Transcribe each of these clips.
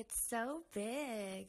It's so big.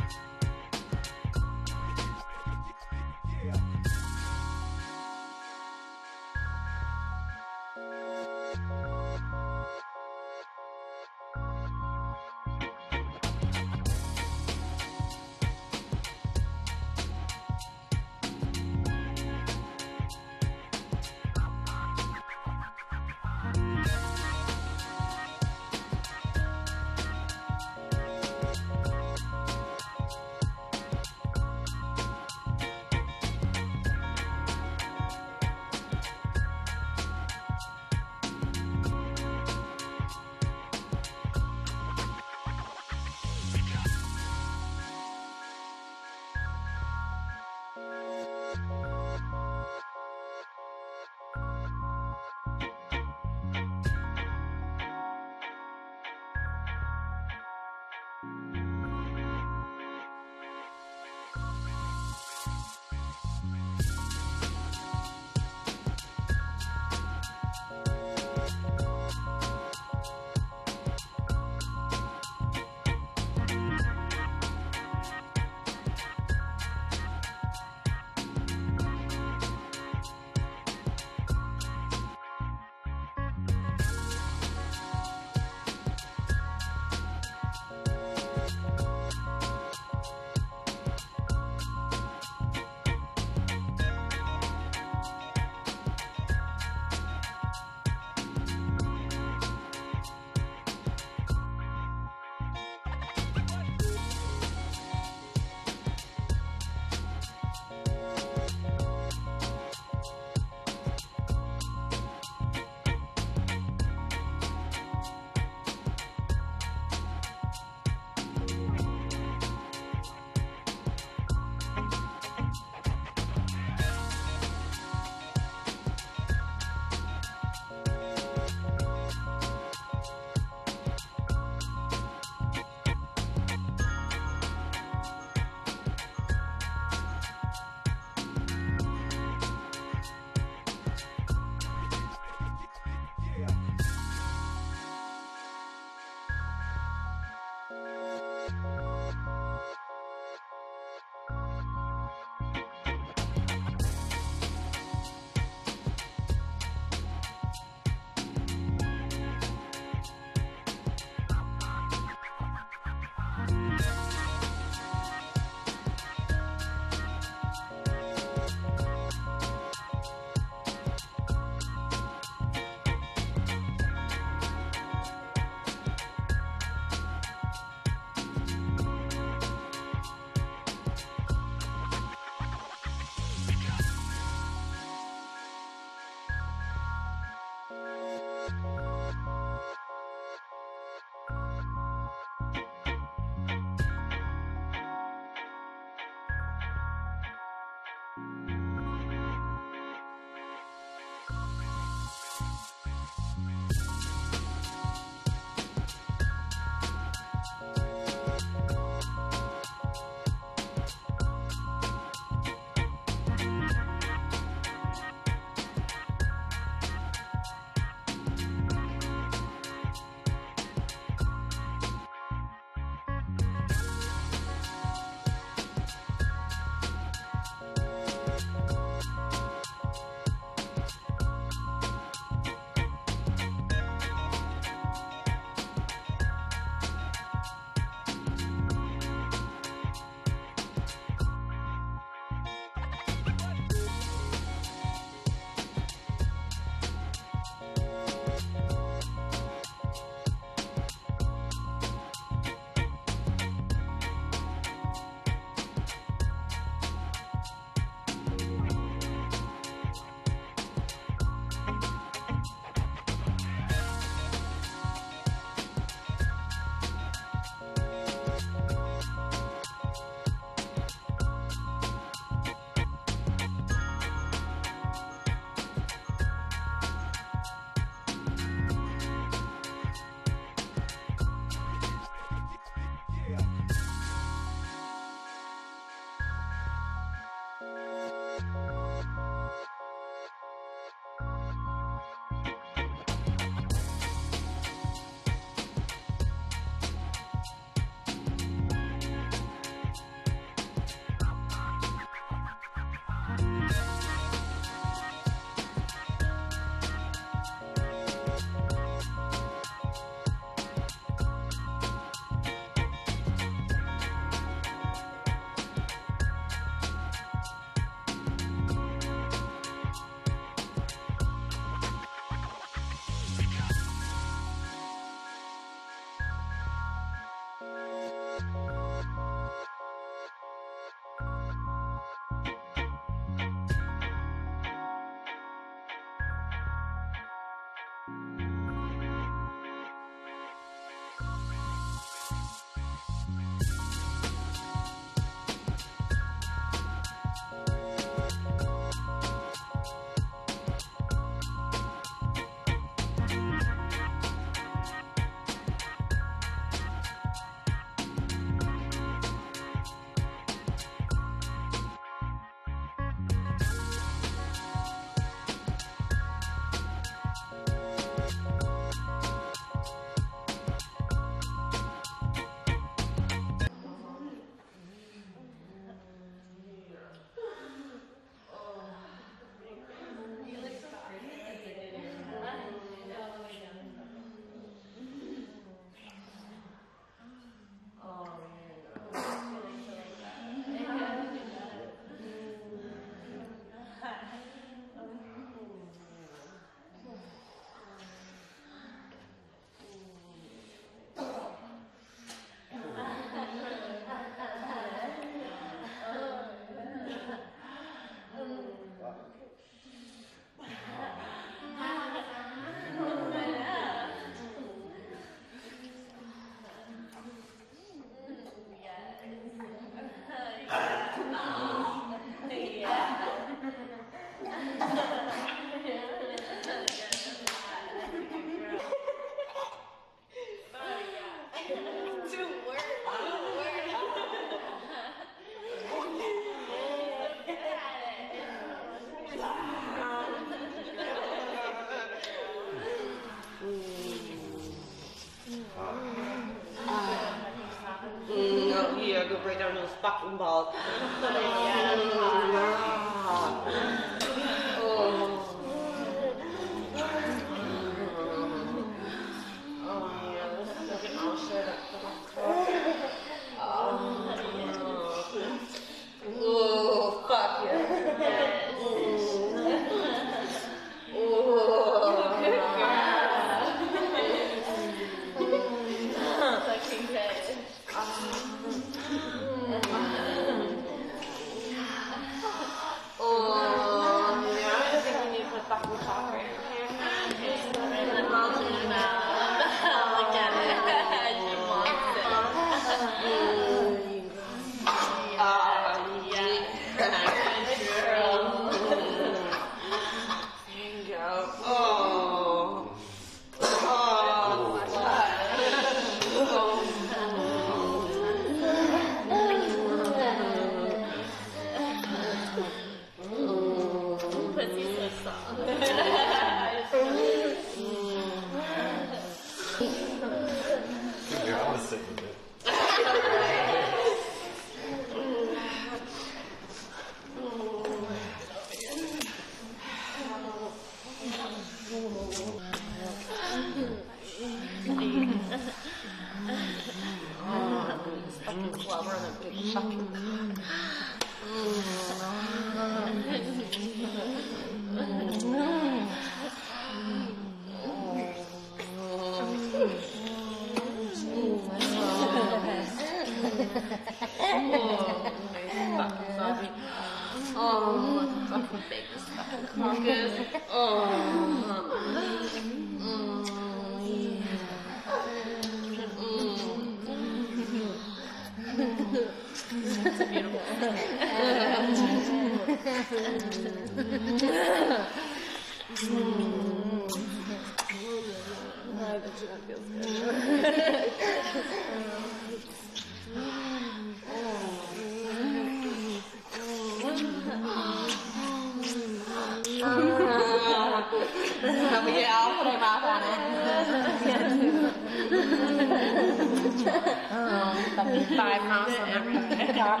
Oh, fucking five pounds on every cock.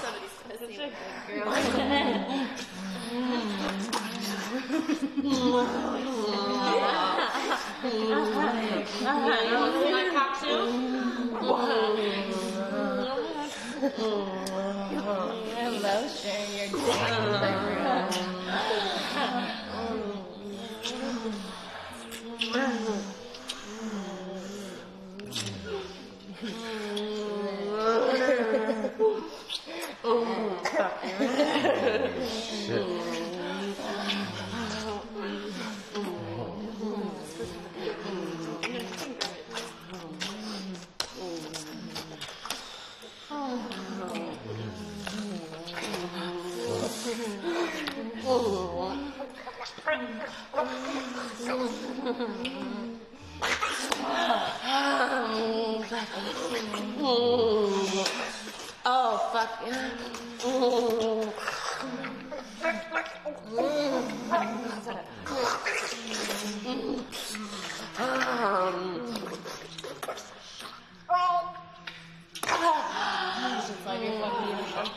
Somebody's pussy. Yeah, you want to see my cock too? Hello, sharing your dick. Shit. Oh, fuck oh,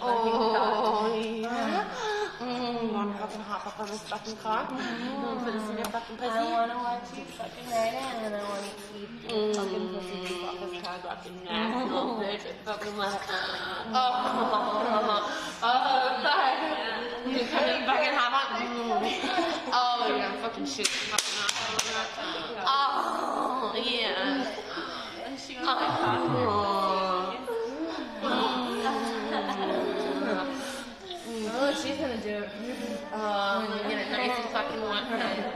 oh, yeah. It's like you're Oh, yeah. Mm, wanna fucking hop up on this fucking cock? Mm, put this in your fucking pussy? I wanna watch you fucking right in and I wanna keep fucking pussy just off his cock. Fucking nasty little bitch. It fucking like, oh, oh, fuck. You couldn't fucking hop on? Mm. Oh, you're fucking shoot the fucking. Oh, yeah. Oh, Okay.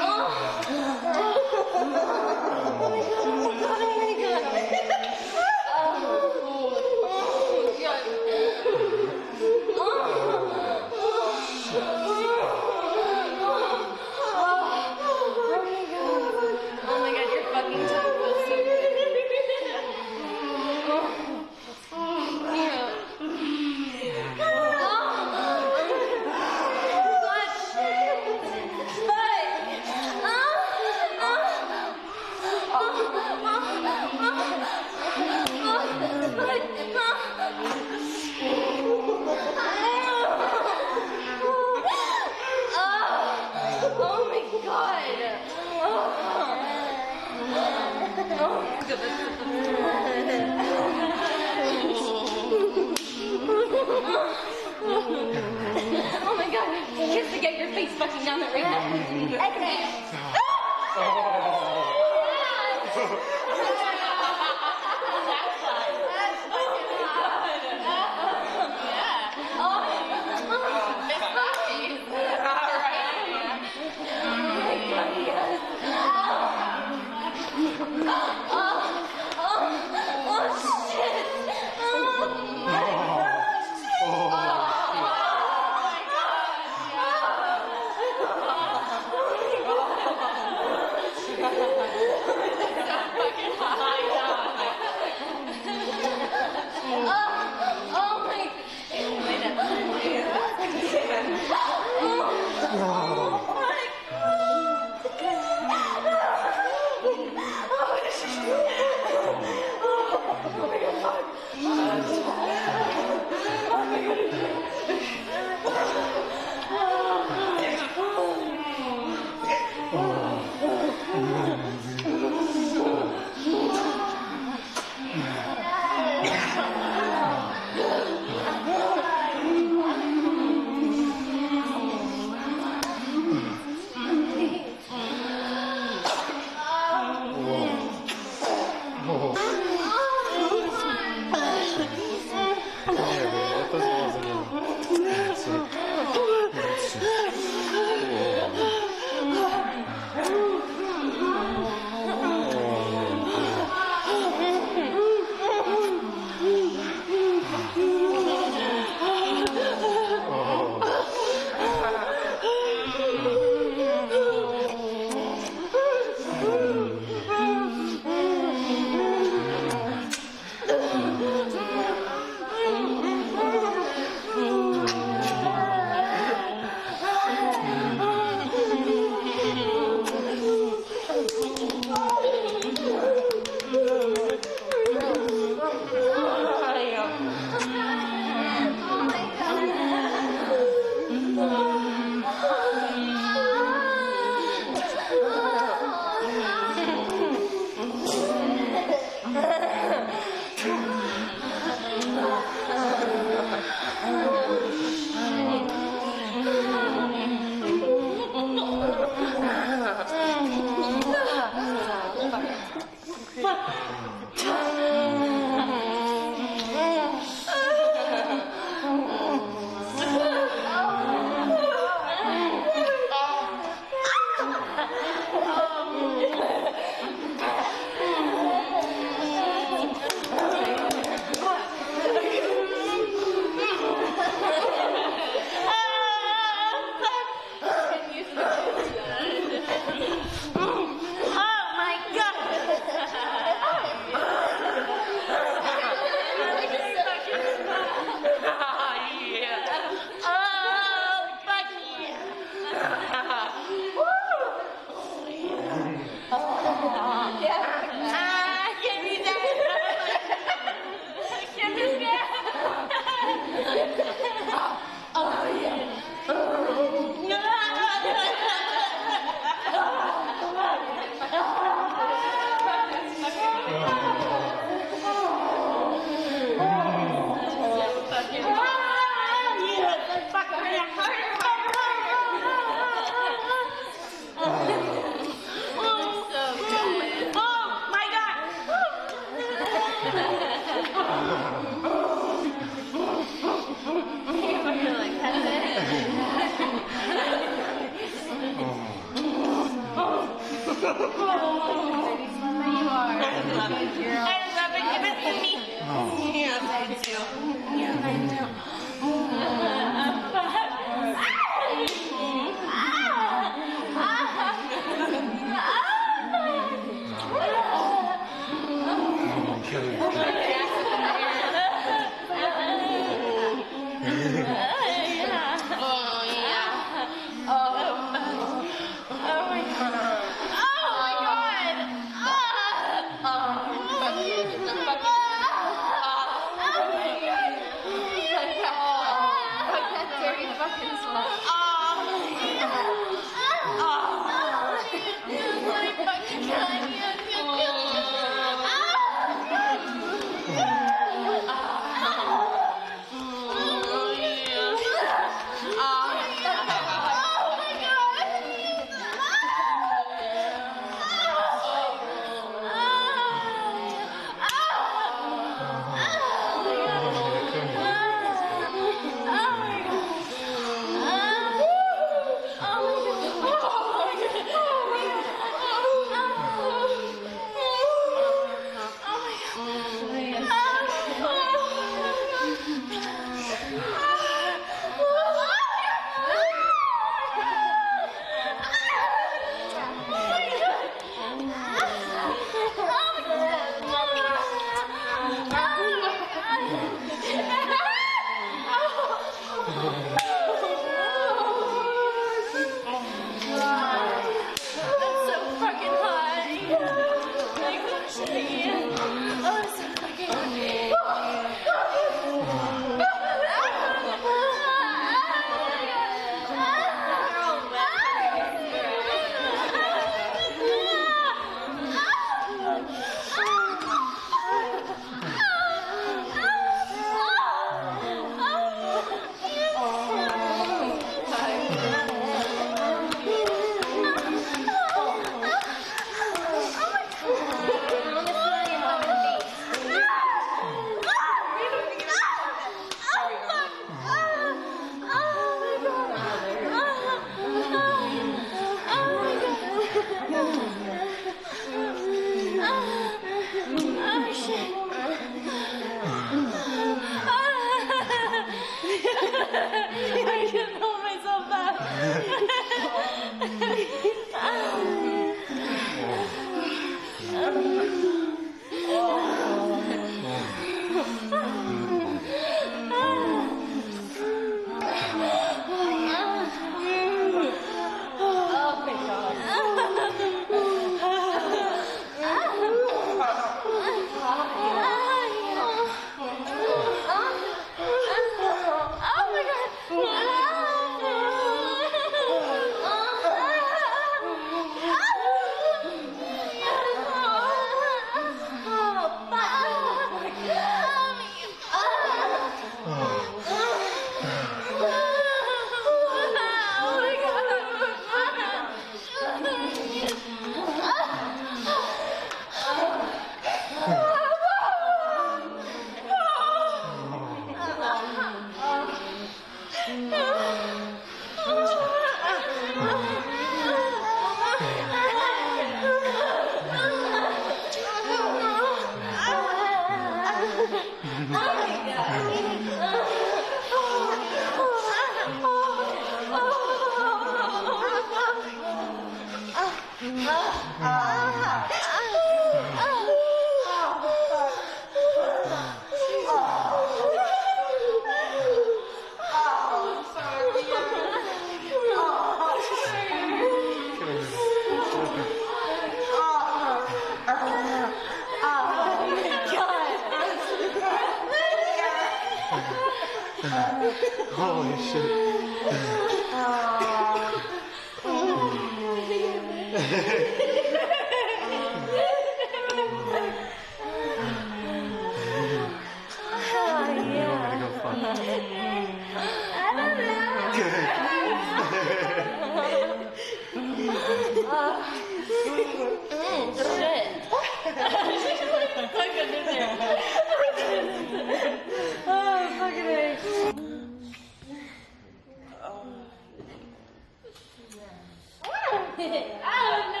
oh, no,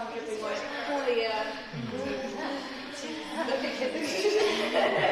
Holy fuck, I'm dripping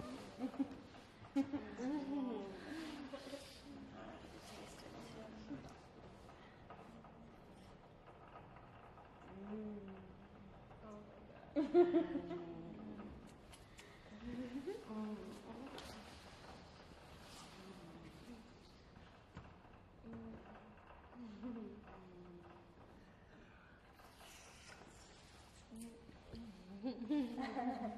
Oh, yes, you can make me fucking come. Ah. Oh. Oh, fuck yeah. Oh, yes, you can make me fucking come. Ah. Oh. Oh, fuck yeah. Thank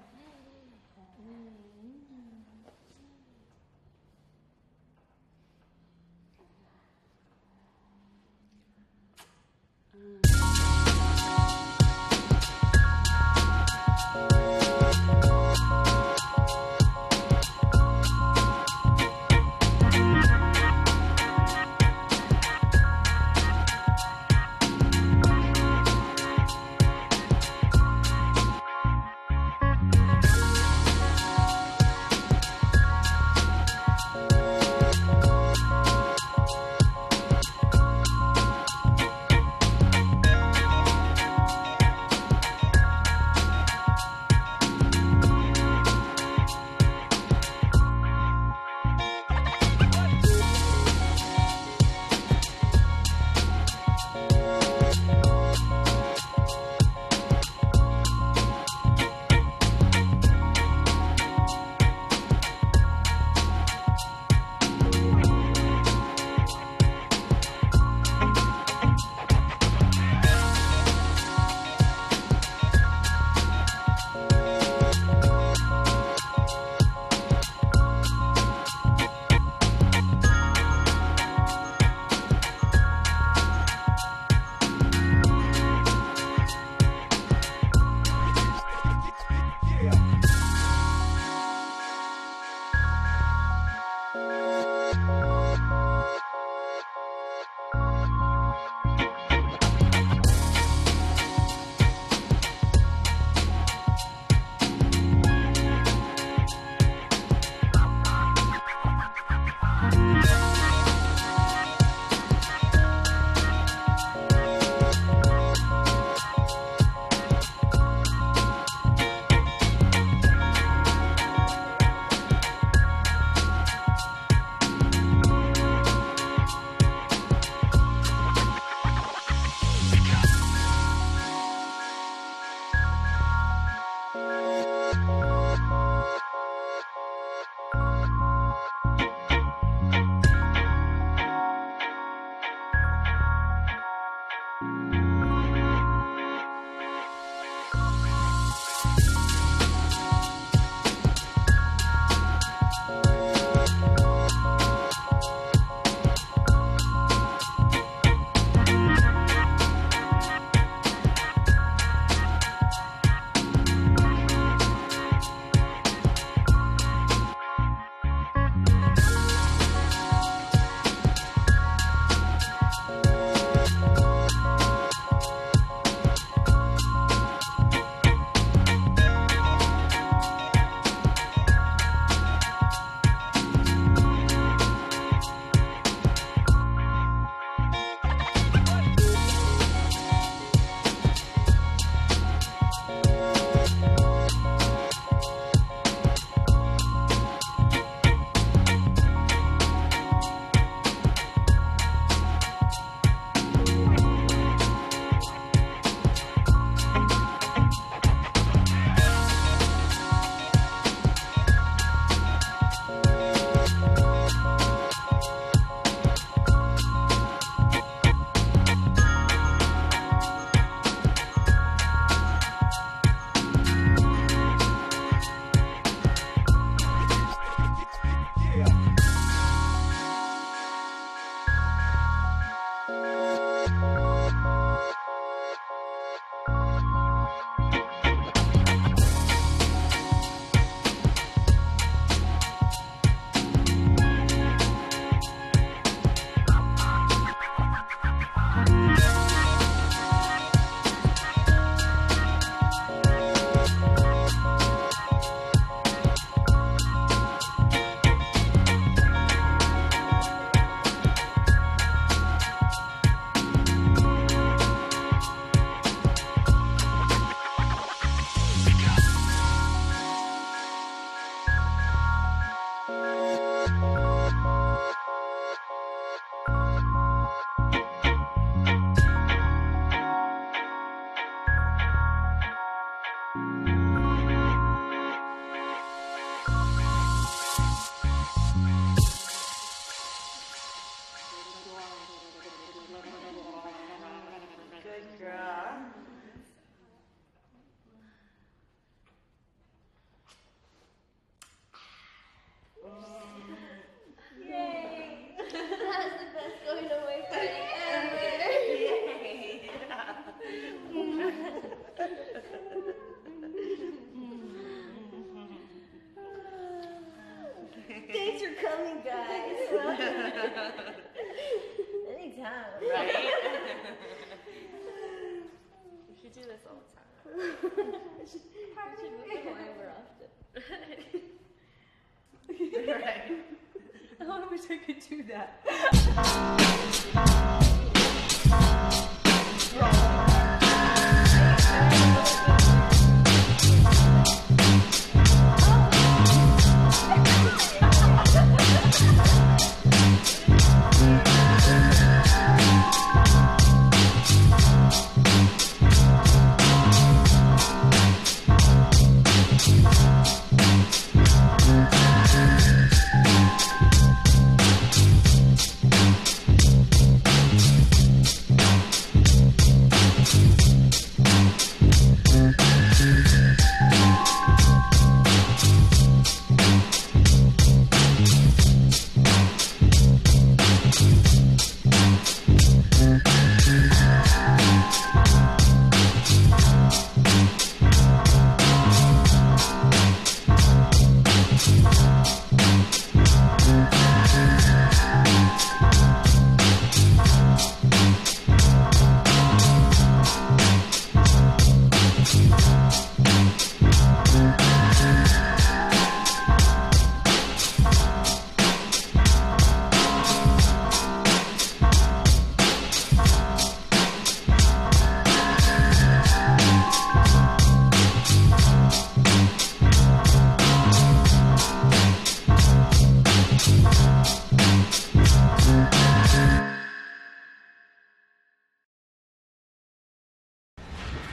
coming, guys. Anytime. Right? we should do this all the time. We should move the wine more often. right. I wish I could do that.